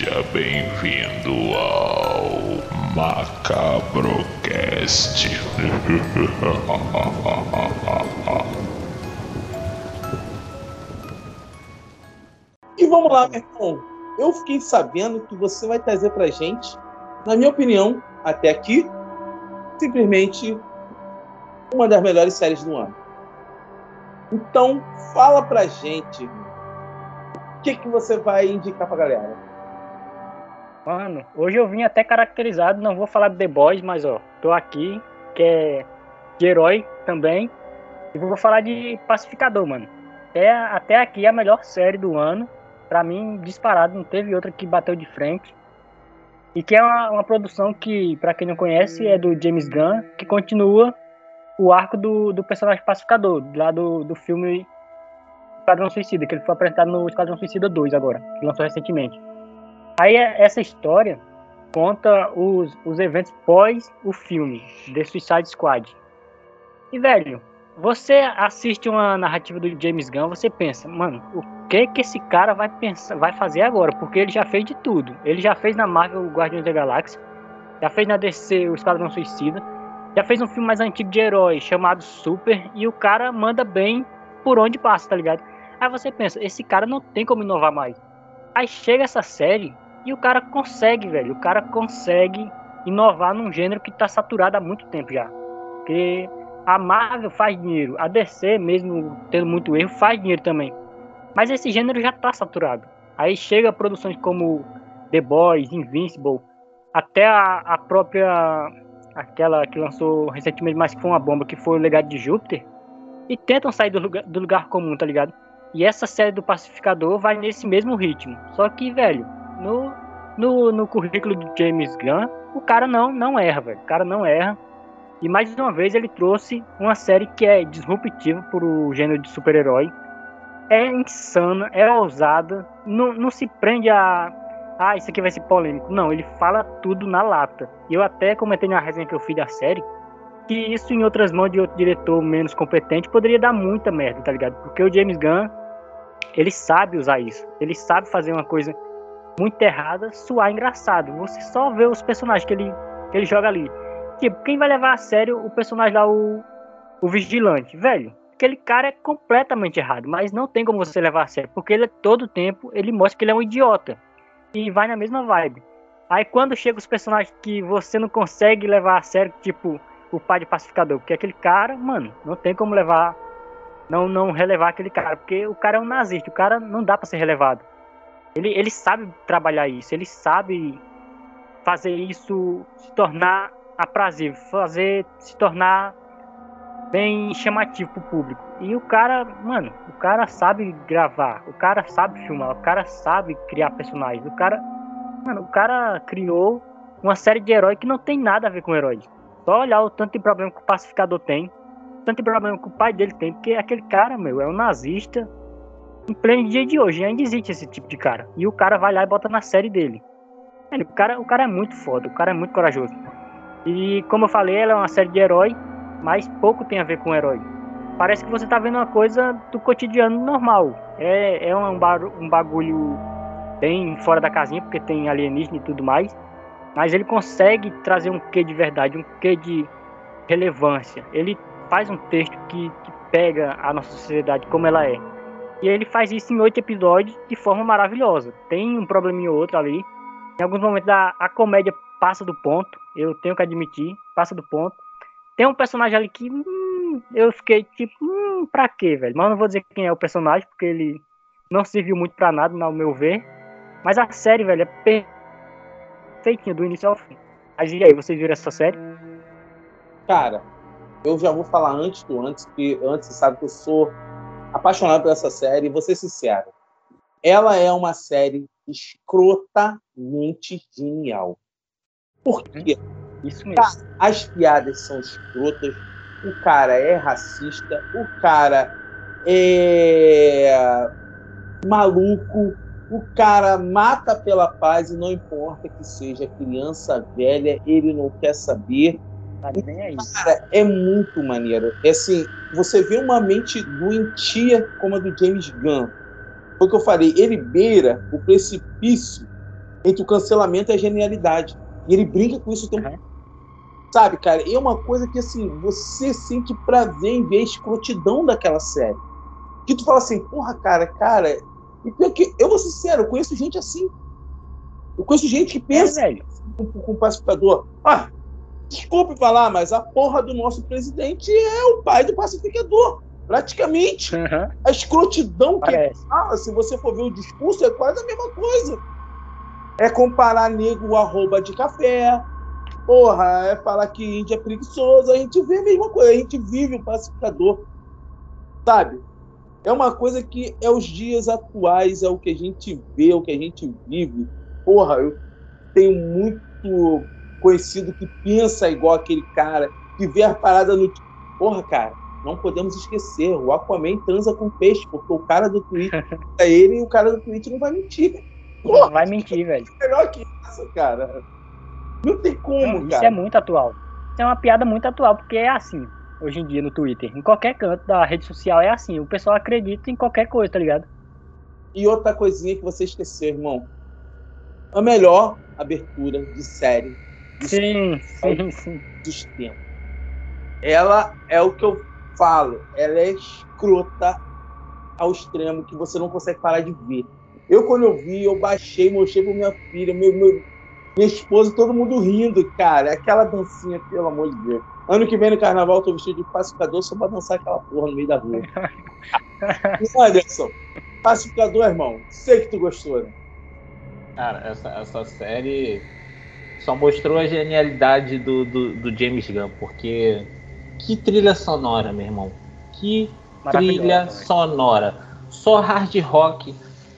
Seja bem-vindo ao Macabrocast. E vamos lá, meu irmão. Eu fiquei sabendo que você vai trazer pra gente, na minha opinião, até aqui, simplesmente uma das melhores séries do ano. Então, fala pra gente o que, que você vai indicar pra galera. Mano, hoje eu vim até caracterizado, não vou falar de The Boys, mas ó, tô aqui, que é de herói também. E vou falar de Pacificador, mano. Até, até aqui a melhor série do ano. Pra mim, disparado, não teve outra que bateu de frente. E que é uma, uma produção que, para quem não conhece, é do James Gunn, que continua o arco do, do personagem pacificador, lá do, do filme Esquadrão Suicida, que ele foi apresentado no Esquadrão Suicida 2 agora, que lançou recentemente. Aí é, essa história conta os, os eventos pós o filme, The Suicide Squad. E, velho, você assiste uma narrativa do James Gunn, você pensa, mano, o que que esse cara vai pensar, vai fazer agora? Porque ele já fez de tudo. Ele já fez na Marvel o Guardiões da Galáxia, já fez na DC o Esquadrão Suicida, já fez um filme mais antigo de herói chamado Super e o cara manda bem por onde passa, tá ligado? Aí você pensa, esse cara não tem como inovar mais. Aí chega essa série e o cara consegue, velho. O cara consegue inovar num gênero que tá saturado há muito tempo já. Porque a Marvel faz dinheiro, a DC, mesmo tendo muito erro, faz dinheiro também. Mas esse gênero já tá saturado. Aí chega produções como The Boys, Invincible, até a, a própria aquela que lançou recentemente, mas que foi uma bomba, que foi o Legado de Júpiter, e tentam sair do lugar, do lugar comum, tá ligado? E essa série do Pacificador vai nesse mesmo ritmo. Só que, velho, no, no, no currículo do James Gunn, o cara não, não erra, velho. O cara não erra. E mais uma vez ele trouxe uma série que é disruptiva para o gênero de super-herói. É insana, é ousada, não, não se prende a, ah, isso aqui vai ser polêmico. Não, ele fala tudo na lata. E eu até comentei na resenha que eu fiz da série que isso em outras mãos de outro diretor menos competente poderia dar muita merda, tá ligado? Porque o James Gunn, ele sabe usar isso. Ele sabe fazer uma coisa muito errada suar engraçado. Você só vê os personagens que ele, que ele joga ali. Tipo, quem vai levar a sério o personagem lá, o, o vigilante? Velho, aquele cara é completamente errado, mas não tem como você levar a sério, porque ele todo tempo ele mostra que ele é um idiota e vai na mesma vibe. Aí quando chega os personagens que você não consegue levar a sério, tipo o pai de pacificador, porque aquele cara, mano, não tem como levar, não não relevar aquele cara, porque o cara é um nazista, o cara não dá para ser relevado. Ele, ele sabe trabalhar isso, ele sabe fazer isso se tornar aprazível, fazer se tornar bem chamativo pro público. E o cara, mano, o cara sabe gravar, o cara sabe filmar, o cara sabe criar personagens. O cara, mano, o cara criou uma série de heróis que não tem nada a ver com heróis. Só olhar o tanto de problema que o pacificador tem, tanto de problema que o pai dele tem, porque aquele cara, meu, é um nazista. Em pleno dia de hoje, ainda existe esse tipo de cara. E o cara vai lá e bota na série dele. o, cara, o cara é muito foda, o cara é muito corajoso. E como eu falei, ela é uma série de herói mas pouco tem a ver com herói. Parece que você tá vendo uma coisa do cotidiano normal. É, é um, um bagulho bem fora da casinha, porque tem alienígena e tudo mais. Mas ele consegue trazer um quê de verdade, um quê de relevância. Ele faz um texto que, que pega a nossa sociedade como ela é. E ele faz isso em oito episódios de forma maravilhosa. Tem um probleminha ou outro ali. Em alguns momentos a, a comédia passa do ponto, eu tenho que admitir, passa do ponto. Tem um personagem ali que hum, eu fiquei tipo, hum, pra quê, velho? Mas eu não vou dizer quem é o personagem, porque ele não serviu muito pra nada, no meu ver. Mas a série, velho, é perfeitinha do início ao fim. Mas e aí, vocês viram essa série? Cara, eu já vou falar antes do antes, que antes você sabe que eu sou apaixonado por essa série, vou ser sincero. Ela é uma série escrotamente genial. Por quê? Isso mesmo. as piadas são escrotas, o cara é racista, o cara é maluco, o cara mata pela paz e não importa que seja criança, velha, ele não quer saber. Tá cara, é muito maneiro. É assim, você vê uma mente doentia como a do James Gunn. Foi o que eu falei, ele beira o precipício entre o cancelamento e a genialidade. E ele brinca com isso o tempo. Uhum. Sabe, cara? É uma coisa que, assim, você sente prazer em ver a escrotidão daquela série. Que tu fala assim, porra, cara, cara. E pior que, eu vou ser sincero, eu conheço gente assim. Eu conheço gente que pensa é, com, com pacificador. Ah, desculpe falar, mas a porra do nosso presidente é o pai do pacificador. Praticamente. Uhum. A escrotidão que ele fala, se você for ver o discurso, é quase a mesma coisa. É comparar nego arroba de café. Porra, é falar que índio é preguiçoso. A gente vê a mesma coisa. A gente vive o pacificador. Sabe? É uma coisa que é os dias atuais, é o que a gente vê, é o que a gente vive. Porra, eu tenho muito conhecido que pensa igual aquele cara, que vê a parada no. Porra, cara, não podemos esquecer, o Aquaman transa com peixe, porque o cara do Twitch é ele e o cara do Twitch não vai mentir. Porra, não vai mentir, velho. Melhor que isso, cara. Não tem como, não, isso cara. Isso é muito atual. Isso é uma piada muito atual, porque é assim, hoje em dia no Twitter. Em qualquer canto da rede social é assim. O pessoal acredita em qualquer coisa, tá ligado? E outra coisinha que você esqueceu, irmão. A melhor abertura de série. Sim, sim, sim. Dos tempos. Ela é o que eu falo, ela é escrota ao extremo que você não consegue parar de ver. Eu, quando eu vi, eu baixei, mostrei pra minha filha, meu, meu, minha esposa, todo mundo rindo, cara. Aquela dancinha, pelo amor de Deus. Ano que vem no carnaval eu tô vestido de pacificador só pra dançar aquela porra no meio da rua. Anderson, pacificador, irmão, sei que tu gostou, né? Cara, essa, essa série só mostrou a genialidade do, do, do James Gunn, porque que trilha sonora, meu irmão. Que trilha sonora. Só hard rock,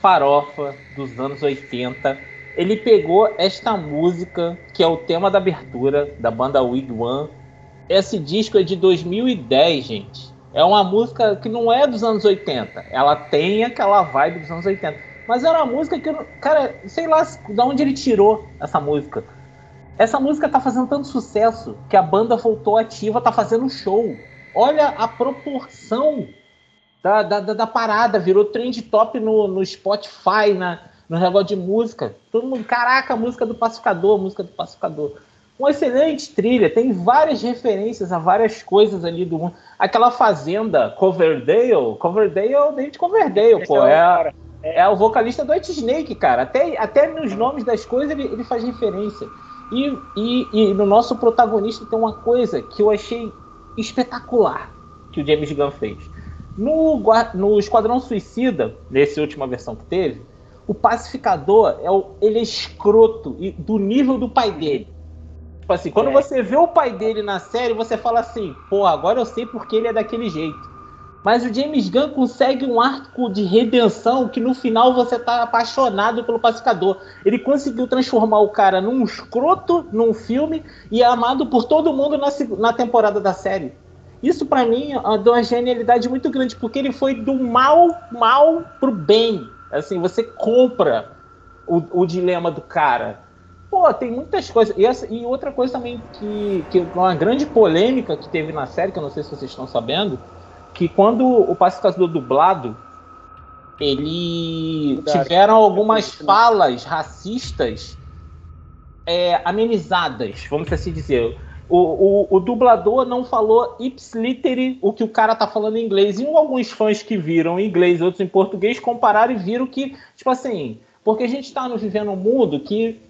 farofa dos anos 80. Ele pegou esta música, que é o tema da abertura da banda Wigwam. Esse disco é de 2010, gente. É uma música que não é dos anos 80. Ela tem aquela vibe dos anos 80. Mas era uma música que, cara, sei lá de onde ele tirou essa música. Essa música tá fazendo tanto sucesso que a banda voltou ativa, tá fazendo show. Olha a proporção da, da, da parada, virou trend top no, no Spotify, na, no negócio de música. Todo mundo, caraca, música do Pacificador, música do Pacificador. Uma excelente trilha, tem várias referências a várias coisas ali do mundo. Aquela fazenda Coverdale, Coverdale é o David Coverdale, pô. É, é, é, o vocalista do White Snake, cara. Até, até nos nomes das coisas ele, ele faz referência. E, e, e, no nosso protagonista tem uma coisa que eu achei espetacular que o James Gunn fez. No, no Esquadrão Suicida, nessa última versão que teve, o pacificador é o, ele é escroto e do nível do pai dele. Tipo assim, quando é. você vê o pai dele na série, você fala assim, pô, agora eu sei porque ele é daquele jeito. Mas o James Gunn consegue um arco de redenção que no final você tá apaixonado pelo pacificador. Ele conseguiu transformar o cara num escroto num filme e é amado por todo mundo na, na temporada da série. Isso para mim é uma genialidade muito grande, porque ele foi do mal, mal pro bem. Assim, você compra o, o dilema do cara. Pô, tem muitas coisas. E, essa, e outra coisa também que, que uma grande polêmica que teve na série, que eu não sei se vocês estão sabendo, que quando o pacificador dublado, ele tiveram algumas falas racistas é, amenizadas, vamos assim dizer. O, o, o, dublador não falou ipsiliter o que o cara tá falando em inglês. E alguns fãs que viram em inglês, outros em português, compararam e viram que, tipo assim, porque a gente tá vivendo um mundo que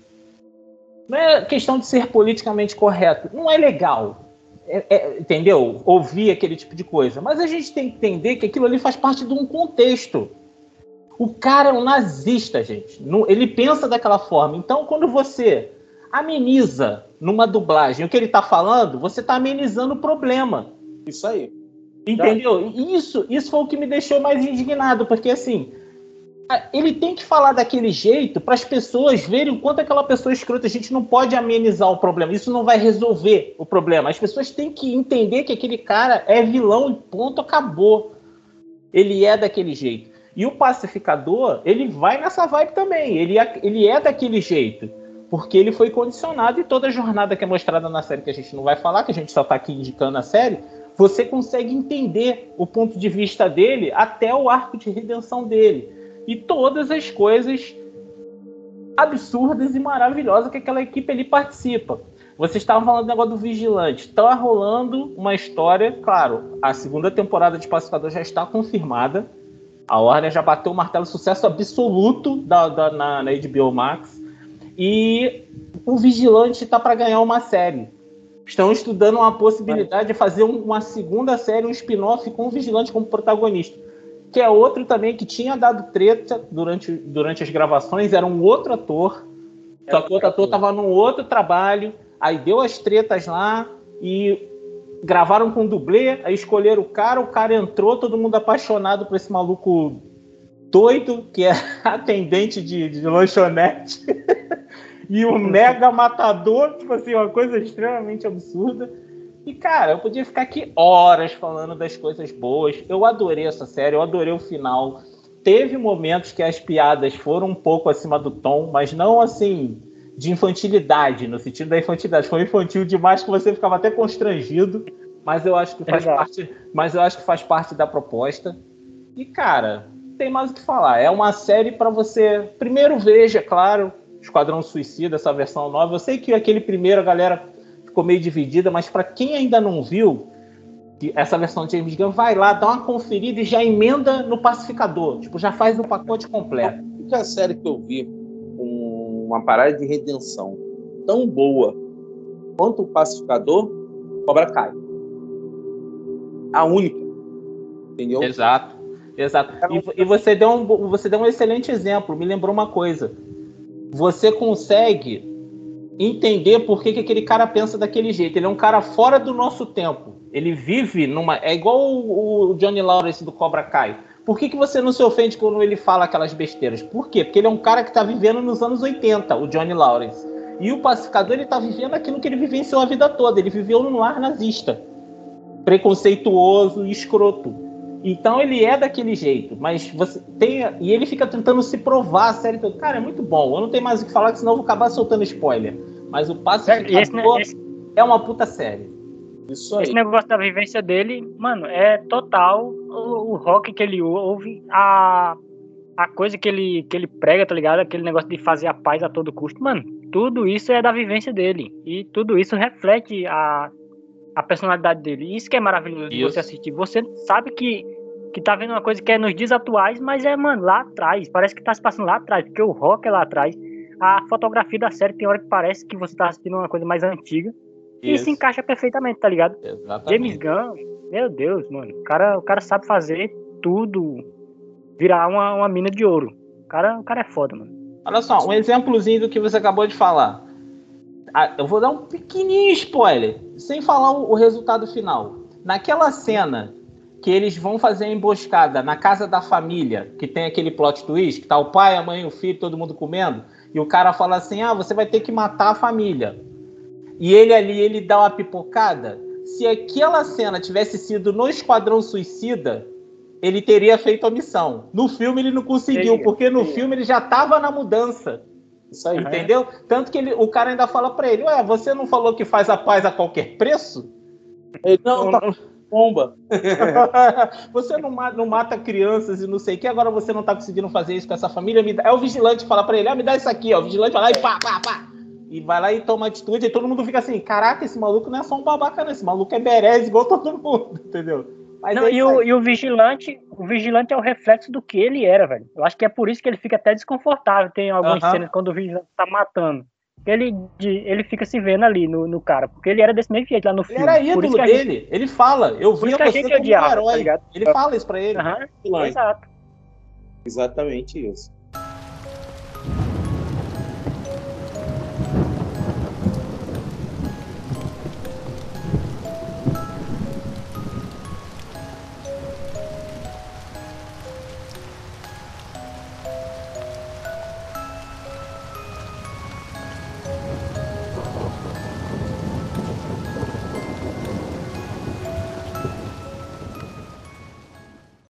não é questão de ser politicamente correto, não é legal. É, é, entendeu? Ouvir aquele tipo de coisa. Mas a gente tem que entender que aquilo ali faz parte de um contexto. O cara é um nazista, gente. Ele pensa daquela forma. Então, quando você ameniza numa dublagem o que ele está falando, você está amenizando o problema. Isso aí. Entendeu? Isso, isso foi o que me deixou mais indignado, porque assim, ele tem que falar daquele jeito para as pessoas verem o quanto aquela pessoa é escrota. A gente não pode amenizar o problema. Isso não vai resolver o problema. As pessoas têm que entender que aquele cara é vilão e ponto, acabou. Ele é daquele jeito. E o pacificador, ele vai nessa vibe também. Ele é, ele é daquele jeito. Porque ele foi condicionado e toda a jornada que é mostrada na série, que a gente não vai falar, que a gente só está aqui indicando a série, você consegue entender o ponto de vista dele até o arco de redenção dele e todas as coisas absurdas e maravilhosas que aquela equipe ali participa. Vocês estavam falando do negócio do Vigilante. Está rolando uma história, claro, a segunda temporada de Pacificador já está confirmada. A Warner já bateu o martelo sucesso absoluto da, da na, na HBO Max. E o Vigilante está para ganhar uma série. Estão estudando uma possibilidade de fazer uma segunda série, um spin-off com o Vigilante como protagonista. Que é outro também que tinha dado treta durante, durante as gravações, era um outro ator. Só que o outro ator estava num outro trabalho, aí deu as tretas lá e gravaram com dublê, aí escolheram o cara, o cara entrou, todo mundo apaixonado por esse maluco doido, que é atendente de, de lanchonete, e um mega matador, tipo assim, uma coisa extremamente absurda. E, cara, eu podia ficar aqui horas falando das coisas boas. Eu adorei essa série, eu adorei o final. Teve momentos que as piadas foram um pouco acima do tom, mas não assim de infantilidade, no sentido da infantilidade. Foi infantil demais que você ficava até constrangido, mas eu acho que faz Exato. parte, mas eu acho que faz parte da proposta. E cara, tem mais o que falar. É uma série para você primeiro veja, claro, Esquadrão Suicida, essa versão nova. Eu sei que aquele primeiro a galera ficou meio dividida, mas para quem ainda não viu, essa versão de James Gunn, vai lá, dá uma conferida e já emenda no pacificador. Tipo, já faz o pacote completo. A série que eu vi uma parada de redenção tão boa quanto o pacificador, Cobra Kai. A única. Entendeu? Exato. Exato. E, e, você, deu um, você deu um excelente exemplo. Me lembrou uma coisa. Você consegue entender por que, que aquele cara pensa daquele jeito. Ele é um cara fora do nosso tempo. Ele vive numa. É igual o, Johnny Lawrence do Cobra Kai. Por que, que você não se ofende quando ele fala aquelas besteiras? Por quê? Porque ele é um cara que está vivendo nos anos 80, o Johnny Lawrence. E o pacificador ele está vivendo aquilo que ele vivenciou a vida toda. Ele viveu num lar nazista, preconceituoso e escroto. Então ele é daquele jeito, mas você tem. E ele fica tentando se provar a série toda. Cara, é muito bom. Eu não tenho mais o que falar, senão eu vou acabar soltando spoiler. Mas o pacificador esse, esse... é uma puta série. Isso aí. Esse negócio da vivência dele, mano, é total o, o rock que ele ouve, a, a coisa que ele, que ele prega, tá ligado? Aquele negócio de fazer a paz a todo custo. Mano, tudo isso é da vivência dele. E tudo isso reflete a, a personalidade dele. Isso que é maravilhoso de você assistir. Você sabe que, que tá vendo uma coisa que é nos dias atuais, mas é, mano, lá atrás. Parece que tá se passando lá atrás, porque o rock é lá atrás. A fotografia da série tem hora que parece que você tá assistindo uma coisa mais antiga. Isso. E se encaixa perfeitamente, tá ligado? Exatamente. James Gunn, meu Deus, mano. O cara, o cara sabe fazer tudo virar uma, uma mina de ouro. O cara, o cara é foda, mano. Olha só, um exemplozinho do que você acabou de falar. Ah, eu vou dar um pequenininho spoiler, sem falar o, o resultado final. Naquela cena que eles vão fazer a emboscada na casa da família, que tem aquele plot twist, que tá o pai, a mãe, o filho, todo mundo comendo, e o cara fala assim: "Ah, você vai ter que matar a família" e ele ali ele dá uma pipocada, se aquela cena tivesse sido no Esquadrão Suicida, ele teria feito a missão. No filme ele não conseguiu, porque no filme ele já estava na mudança. Isso aí. Entendeu? Tanto que ele, o cara ainda fala para ele: Ué, você não falou que faz a paz a qualquer preço? Ele, não, tá bomba. você não mata, não mata, crianças e não sei o que, agora você não tá conseguindo fazer isso com essa família. Me dá... É o vigilante que fala para ele: Ah, me dá isso aqui, ó. O vigilante vai lá e pá, pá, pá e vai lá e toma atitude, e todo mundo fica assim: caraca, esse maluco não é só um babaca, não, esse maluco é berez igual todo mundo, entendeu? Não, é e, o, e, o, vigilante, o vigilante é o reflexo do que ele era, velho. Eu acho que é por isso que ele fica até desconfortável. Tem algumas uh -huh. cenas quando o vigilante tá matando. Ele, ele fica se vendo ali no, no cara, porque ele era desse mesmo jeito lá no filme. Ele era ídolo dele, gente, ele fala, eu vi você como odiava, um herói. Tá ele fala isso pra ele. Uh -huh. Exato. Exatamente isso.